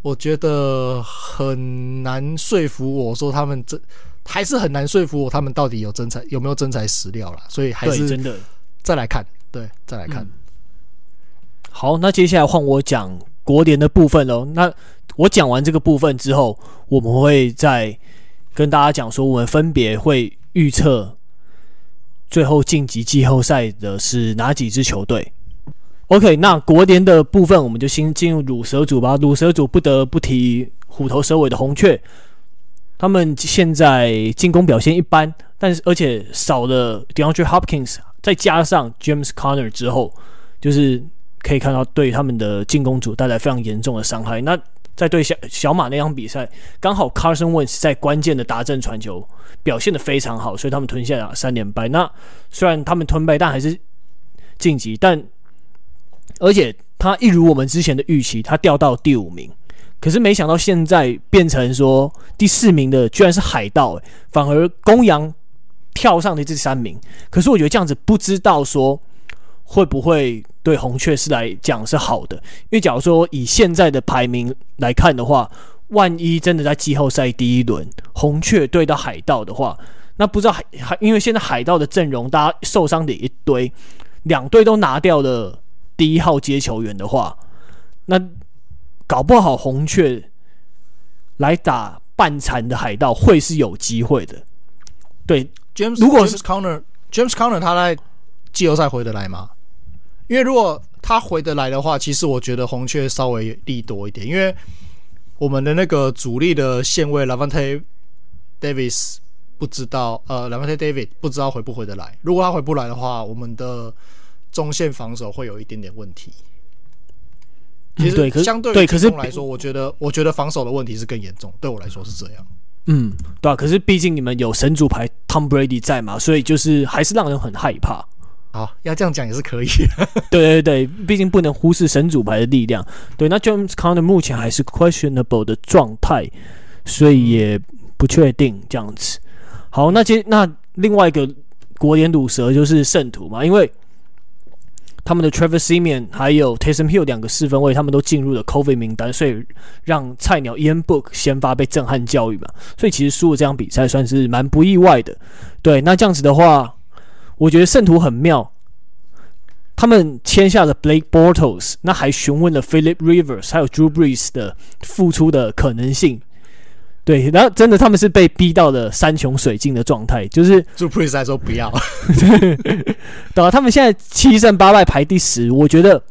我觉得很难说服我说他们这还是很难说服我他们到底有真材有没有真材实料啦。所以还是真的。再来看，对，再来看。好，那接下来换我讲国联的部分喽。那我讲完这个部分之后，我们会再跟大家讲说，我们分别会预测最后晋级季后赛的是哪几支球队。OK，那国联的部分，我们就先进入鲁蛇组吧。鲁蛇组不得不提虎头蛇尾的红雀，他们现在进攻表现一般，但是而且少了 DeAndre Hopkins。再加上 James Conner 之后，就是可以看到对他们的进攻组带来非常严重的伤害。那在对小小马那场比赛，刚好 Carson Wentz 在关键的达阵传球表现的非常好，所以他们吞下了三连败。那虽然他们吞败，但还是晋级。但而且他一如我们之前的预期，他掉到第五名。可是没想到现在变成说第四名的居然是海盗，反而公羊。跳上的这三名，可是我觉得这样子不知道说会不会对红雀是来讲是好的，因为假如说以现在的排名来看的话，万一真的在季后赛第一轮红雀对到海盗的话，那不知道海海，因为现在海盗的阵容大家受伤的一堆，两队都拿掉了第一号接球员的话，那搞不好红雀来打半残的海盗会是有机会的，对。James 如果是 Conner，James Conner 他在季后赛回得来吗？因为如果他回得来的话，其实我觉得红雀稍微利多一点，因为我们的那个主力的线位 Lavonte Davis 不知道，呃，Lavonte David 不知道回不回得来。如果他回不来的话，我们的中线防守会有一点点问题。其实对，相对于进攻来说，我觉得我觉得防守的问题是更严重。对我来说是这样。嗯，对啊。可是毕竟你们有神主牌 Tom Brady 在嘛，所以就是还是让人很害怕。好，要这样讲也是可以。<laughs> 对对对，毕竟不能忽视神主牌的力量。对，那 James Conner 目前还是 questionable 的状态，所以也不确定这样子。好，那接那另外一个国联赌蛇就是圣徒嘛，因为。他们的 Trevor Siemian 还有 Taysom Hill 两个四分卫，他们都进入了 COVID 名单，所以让菜鸟 Ian Book 先发被震撼教育嘛。所以其实输了这场比赛算是蛮不意外的。对，那这样子的话，我觉得圣徒很妙，他们签下了 Blake Bortles，那还询问了 Philip Rivers 还有 Drew Brees 的复出的可能性。对，然后真的他们是被逼到了山穷水尽的状态，就是就 Prince 来说不要，<laughs> 对啊，他们现在七胜八败排第十，我觉得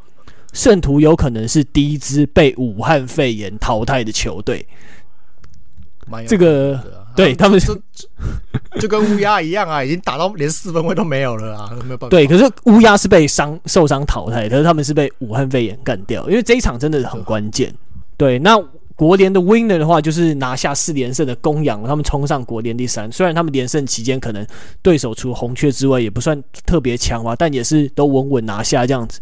圣徒有可能是第一支被武汉肺炎淘汰的球队。这个对他们说就跟乌鸦一样啊，已经打到连四分位都没有了啊，没有办法。对，可是乌鸦是被伤受伤淘汰，可是他们是被武汉肺炎干掉，因为这一场真的是很关键。对，那。国联的 winner 的话，就是拿下四连胜的公羊，他们冲上国联第三。虽然他们连胜期间可能对手除红雀之外也不算特别强吧，但也是都稳稳拿下这样子，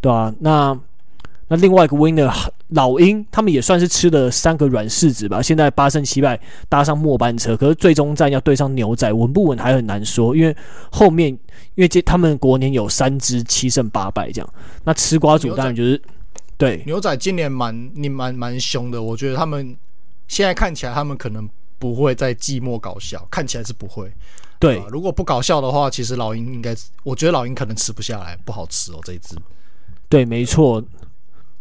对吧、啊？那那另外一个 winner 老鹰，他们也算是吃了三个软柿子吧。现在八胜七败，搭上末班车，可是最终战要对上牛仔，稳不稳还很难说。因为后面因为这他们国联有三支七胜八败这样，那吃瓜组当然就是。对，牛仔今年蛮你蛮蛮凶的，我觉得他们现在看起来他们可能不会再寂寞搞笑，看起来是不会。对，呃、如果不搞笑的话，其实老鹰应该，我觉得老鹰可能吃不下来，不好吃哦这一只。对，没错。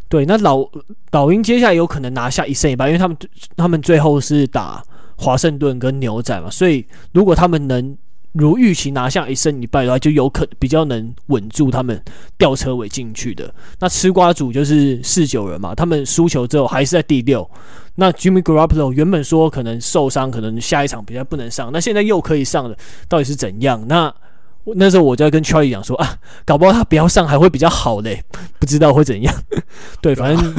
对，那老老鹰接下来有可能拿下一胜一败，因为他们他们最后是打华盛顿跟牛仔嘛，所以如果他们能。如预期拿下一胜一败的话，就有可比较能稳住他们吊车尾进去的。那吃瓜组就是四九人嘛，他们输球之后还是在第六。那 Jimmy Garoppolo 原本说可能受伤，可能下一场比赛不能上，那现在又可以上了，到底是怎样？那那时候我就在跟 Charlie 讲说啊，搞不好他不要上还会比较好嘞，不知道会怎样。<laughs> 对，反正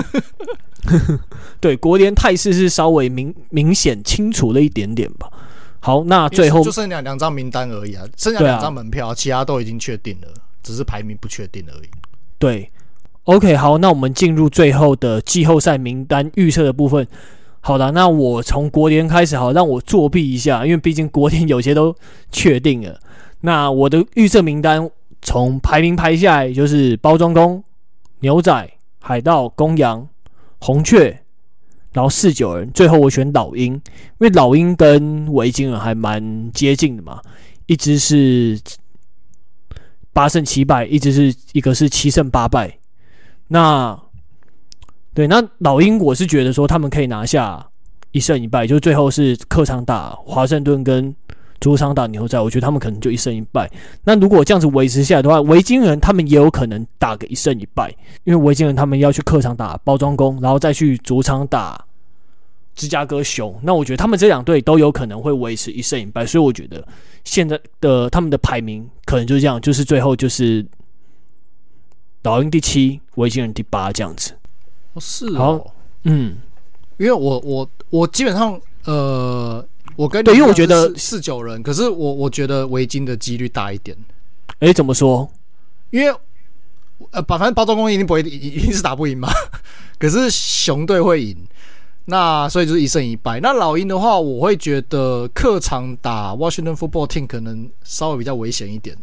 <laughs> 对国联态势是稍微明明显清楚了一点点吧。好，那最后就剩两两张名单而已啊，剩下两张门票，啊，其他都已经确定了，只是排名不确定而已。对，OK，好，那我们进入最后的季后赛名单预测的部分。好的，那我从国联开始，好，让我作弊一下，因为毕竟国联有些都确定了。那我的预测名单从排名排下来，就是包装工、牛仔、海盗、公羊、红雀。然后四九人，最后我选老鹰，因为老鹰跟维京人还蛮接近的嘛，一只是八胜七败，一支是一个是七胜八败。那对，那老鹰我是觉得说他们可以拿下一胜一败，就最后是客场打华盛顿跟主场打牛仔，我觉得他们可能就一胜一败。那如果这样子维持下来的话，维京人他们也有可能打个一胜一败，因为维京人他们要去客场打包装工，然后再去主场打。芝加哥熊，那我觉得他们这两队都有可能会维持一胜一败，所以我觉得现在的他们的排名可能就是这样，就是最后就是老鹰第七，维京人第八这样子。哦，是哦，好，嗯，因为我我我基本上呃，我跟你对，因为我觉得四九人，可是我我觉得围巾的几率大一点。诶，怎么说？因为呃，反正包装工一定不会，一定是打不赢嘛。<laughs> 可是熊队会赢。那所以就是一胜一败。那老鹰的话，我会觉得客场打 Washington Football Team 可能稍微比较危险一点，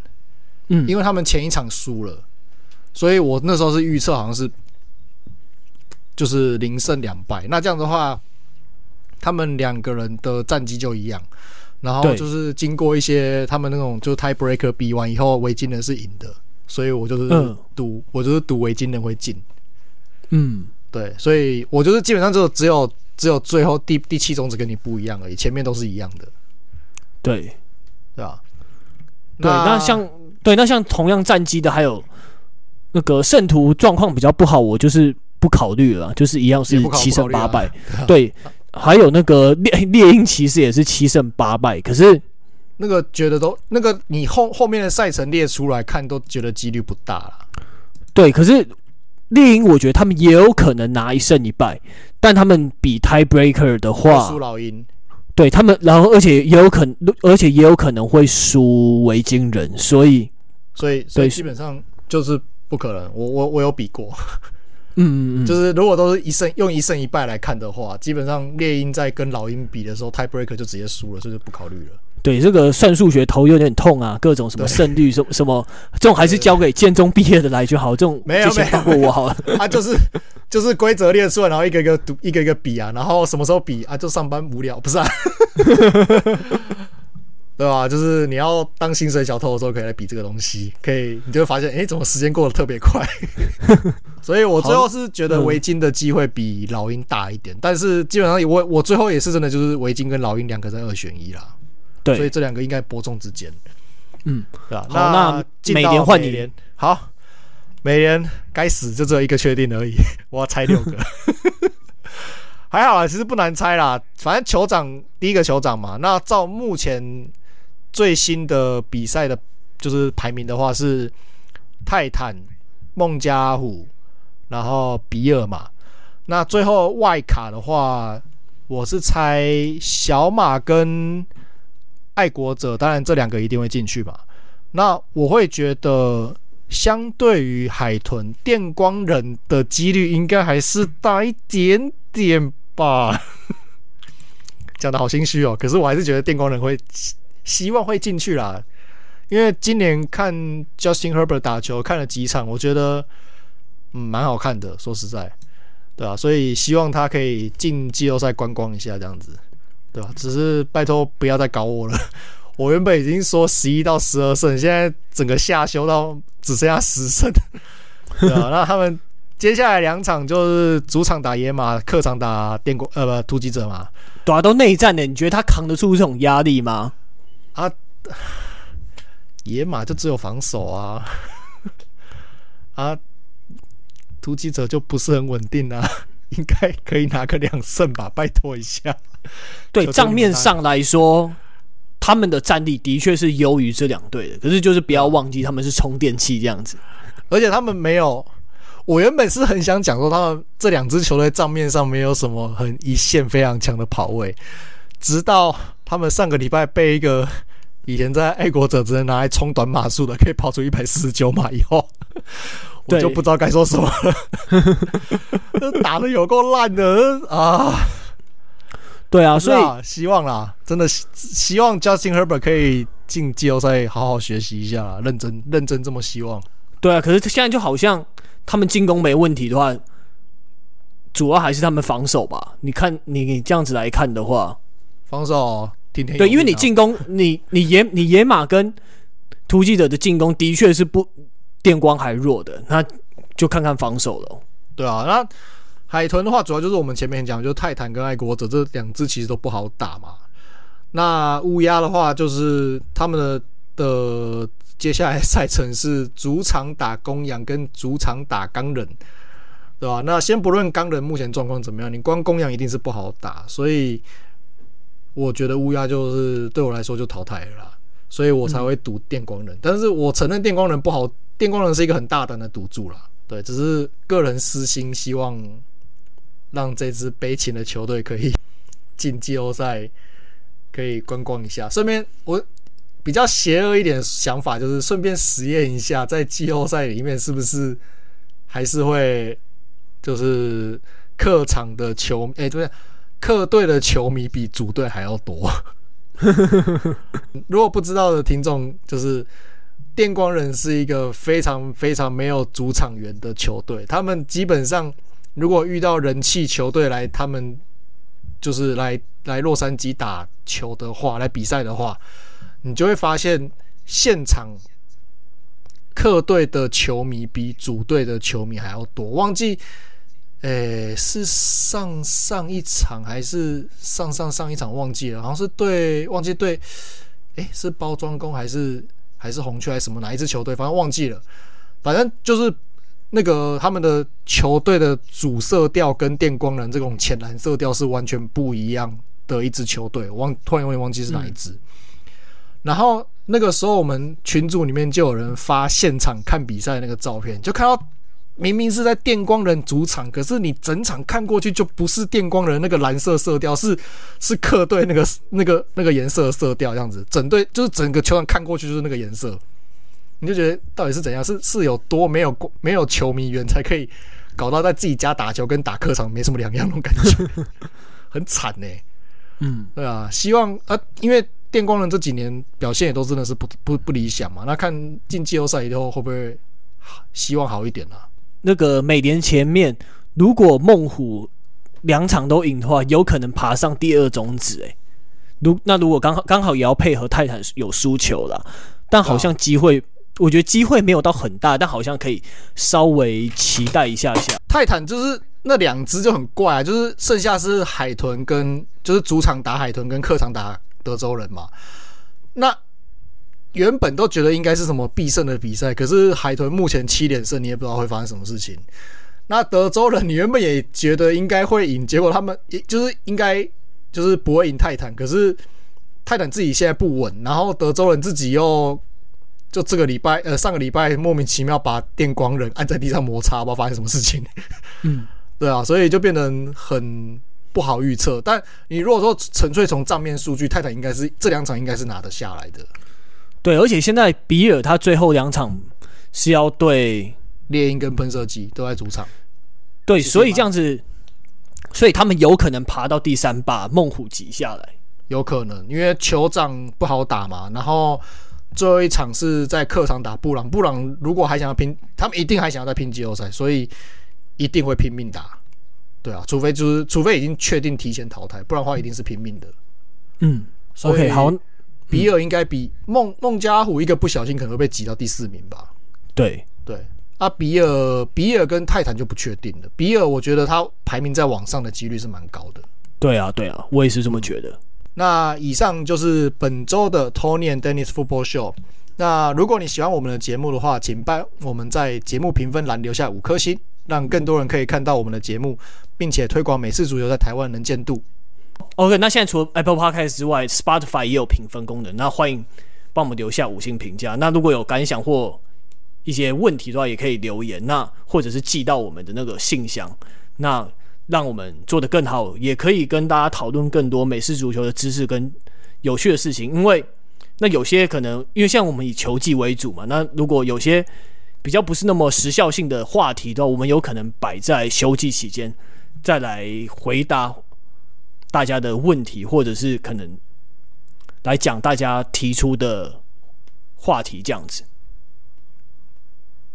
嗯，因为他们前一场输了，所以我那时候是预测好像是就是零胜两败。那这样的话，他们两个人的战绩就一样，然后就是经过一些他们那种就 Tie Breaker 比完以后，维京人是赢的，所以我就是赌，嗯、我就是赌维京人会进，嗯。对，所以我就是基本上就只有只有最后第第七种子跟你不一样而已，前面都是一样的。对，对吧？对，那像对那像同样战绩的还有那个圣徒状况比较不好，我就是不考虑了，就是一样是七胜八败。<laughs> 对，还有那个猎猎鹰骑士也是七胜八败，可是那个觉得都那个你后后面的赛程列出来看，都觉得几率不大了。对，可是猎鹰，我觉得他们也有可能拿一胜一败，但他们比 tie breaker 的话输老鹰。对他们，然后而且也有可能，而且也有可能会输维京人，所以，所以，所以基本上就是不可能。我我我有比过，嗯嗯嗯，就是如果都是一胜用一胜一败来看的话，基本上猎鹰在跟老鹰比的时候，tie breaker 就直接输了，所以就不考虑了。对，这个算数学头有点痛啊，各种什么胜率什什么，这种还是交给建中毕业的来就好。这种没有没有放过我好了。他 <laughs> 就是就是规则列出来，然后一个一个读，一个一个比啊，然后什么时候比啊？就上班无聊不是啊？<laughs> 对吧？就是你要当薪水小偷的时候，可以来比这个东西，可以你就会发现，哎，怎么时间过得特别快？<laughs> 所以我最后是觉得围巾的机会比老鹰大一点，但是基本上我我最后也是真的就是围巾跟老鹰两个在二选一啦。对，所以这两个应该伯仲之间。嗯，对吧？好，那美联换你。好，美联该死，就只有一个确定而已。<laughs> 我要猜六个，<laughs> 还好啊，其实不难猜啦。反正酋长第一个酋长嘛。那照目前最新的比赛的，就是排名的话是泰坦、孟加虎，然后比尔嘛。那最后外卡的话，我是猜小马跟。爱国者当然这两个一定会进去嘛，那我会觉得相对于海豚，电光人的几率应该还是大一点点吧。<laughs> 讲得好心虚哦，可是我还是觉得电光人会希望会进去啦，因为今年看 Justin Herbert 打球看了几场，我觉得嗯蛮好看的，说实在，对啊，所以希望他可以进季后赛观光一下这样子。对吧？只是拜托不要再搞我了。<laughs> 我原本已经说十一到十二胜，现在整个下修到只剩下十胜。对啊，那他们接下来两场就是主场打野马，客场打电光呃不突击者嘛。对啊，都内战的，你觉得他扛得住这种压力吗？啊，<sighs> 野马就只有防守啊，<laughs> 啊，突击者就不是很稳定啊。<laughs> 应该可以拿个两胜吧，拜托一下。<laughs> 对账面上来说，他们的战力的确是优于这两队的。可是就是不要忘记，他们是充电器这样子。而且他们没有，我原本是很想讲说，他们这两支球队账面上没有什么很一线非常强的跑位，直到他们上个礼拜被一个以前在爱国者只能拿来冲短码数的，可以跑出一百四十九码以后。我就不知道该说什么了，<laughs> 打的有够烂的啊！对啊，所以希望啦，真的希望 Justin Herbert 可以进季后赛，好好学习一下啦，认真认真这么希望。对啊，可是现在就好像他们进攻没问题的话，主要还是他们防守吧？你看你你这样子来看的话，防守对，因为你进攻，你你野你野马跟突击者的进攻的确是不。电光还弱的，那就看看防守了。对啊，那海豚的话，主要就是我们前面讲，就是泰坦跟爱国者这两支其实都不好打嘛。那乌鸦的话，就是他们的的接下来赛程是主场打公羊跟主场打钢人，对吧？那先不论钢人目前状况怎么样，你光公羊一定是不好打，所以我觉得乌鸦就是对我来说就淘汰了啦，所以我才会赌电光人。但是我承认电光人不好。电光人是一个很大胆的赌注啦，对，只是个人私心，希望让这支悲情的球队可以进季后赛，可以观光一下。顺便，我比较邪恶一点想法，就是顺便实验一下，在季后赛里面是不是还是会就是客场的球，哎，对，客队的球迷比主队还要多。<laughs> 如果不知道的听众，就是。电光人是一个非常非常没有主场缘的球队，他们基本上如果遇到人气球队来，他们就是来来洛杉矶打球的话，来比赛的话，你就会发现现场客队的球迷比主队的球迷还要多。忘记，诶、欸，是上上一场还是上上上一场忘记了，好像是对忘记对，诶、欸，是包装工还是？还是红雀还是什么哪一支球队？反正忘记了。反正就是那个他们的球队的主色调跟电光人这种浅蓝色调是完全不一样的一支球队。忘突然有点忘记是哪一支。嗯、然后那个时候我们群组里面就有人发现场看比赛那个照片，就看到明明是在电光人主场，可是你整场看过去就不是电光人那个蓝色色调，是是客队那个那个那个颜色色调这样子，整队就是整个球场看过去就是那个颜色，你就觉得到底是怎样？是是有多没有没有球迷缘才可以搞到在自己家打球跟打客场没什么两样那种感觉，<laughs> 很惨呢、欸。嗯，对啊，希望啊，因为电光人这几年表现也都真的是不不不理想嘛。那看进季后赛以后会不会希望好一点呢、啊？那个美联前面，如果猛虎两场都赢的话，有可能爬上第二种子。哎，如那如果刚好刚好也要配合泰坦有输球了，但好像机会，我觉得机会没有到很大，但好像可以稍微期待一下下。泰坦就是。那两只就很怪啊，就是剩下是海豚跟就是主场打海豚跟客场打德州人嘛。那原本都觉得应该是什么必胜的比赛，可是海豚目前七连胜，你也不知道会发生什么事情。那德州人你原本也觉得应该会赢，结果他们也就是应该就是不会赢泰坦，可是泰坦自己现在不稳，然后德州人自己又就这个礼拜呃上个礼拜莫名其妙把电光人按在地上摩擦，不知道发生什么事情。嗯。<laughs> 对啊，所以就变得很不好预测。但你如果说纯粹从账面数据，泰坦应该是这两场应该是拿得下来的。对，而且现在比尔他最后两场是要对猎鹰跟喷射机都在主场。对，所以这样子，所以他们有可能爬到第三，把猛虎挤下来。有可能，因为酋长不好打嘛。然后最后一场是在客场打布朗，布朗如果还想要拼，他们一定还想要再拼季后赛，所以。一定会拼命打，对啊，除非就是除非已经确定提前淘汰，不然的话一定是拼命的。嗯，OK，好，比尔应该比孟孟加虎一个不小心可能会被挤到第四名吧？对对，啊，比尔比尔跟泰坦就不确定了。比尔我觉得他排名在网上的几率是蛮高的。对啊对啊，我也是这么觉得。那以上就是本周的 Tony and Dennis Football Show。那如果你喜欢我们的节目的话，请帮我们在节目评分栏留下五颗星。让更多人可以看到我们的节目，并且推广美式足球在台湾能见度。OK，那现在除了 Apple Podcast 之外，Spotify 也有评分功能，那欢迎帮我们留下五星评价。那如果有感想或一些问题的话，也可以留言，那或者是寄到我们的那个信箱，那让我们做得更好，也可以跟大家讨论更多美式足球的知识跟有趣的事情。因为那有些可能，因为像我们以球技为主嘛，那如果有些。比较不是那么时效性的话题的话，我们有可能摆在休季期间再来回答大家的问题，或者是可能来讲大家提出的话题这样子。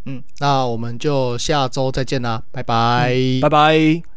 嗯，那我们就下周再见啦，拜拜，嗯，拜拜。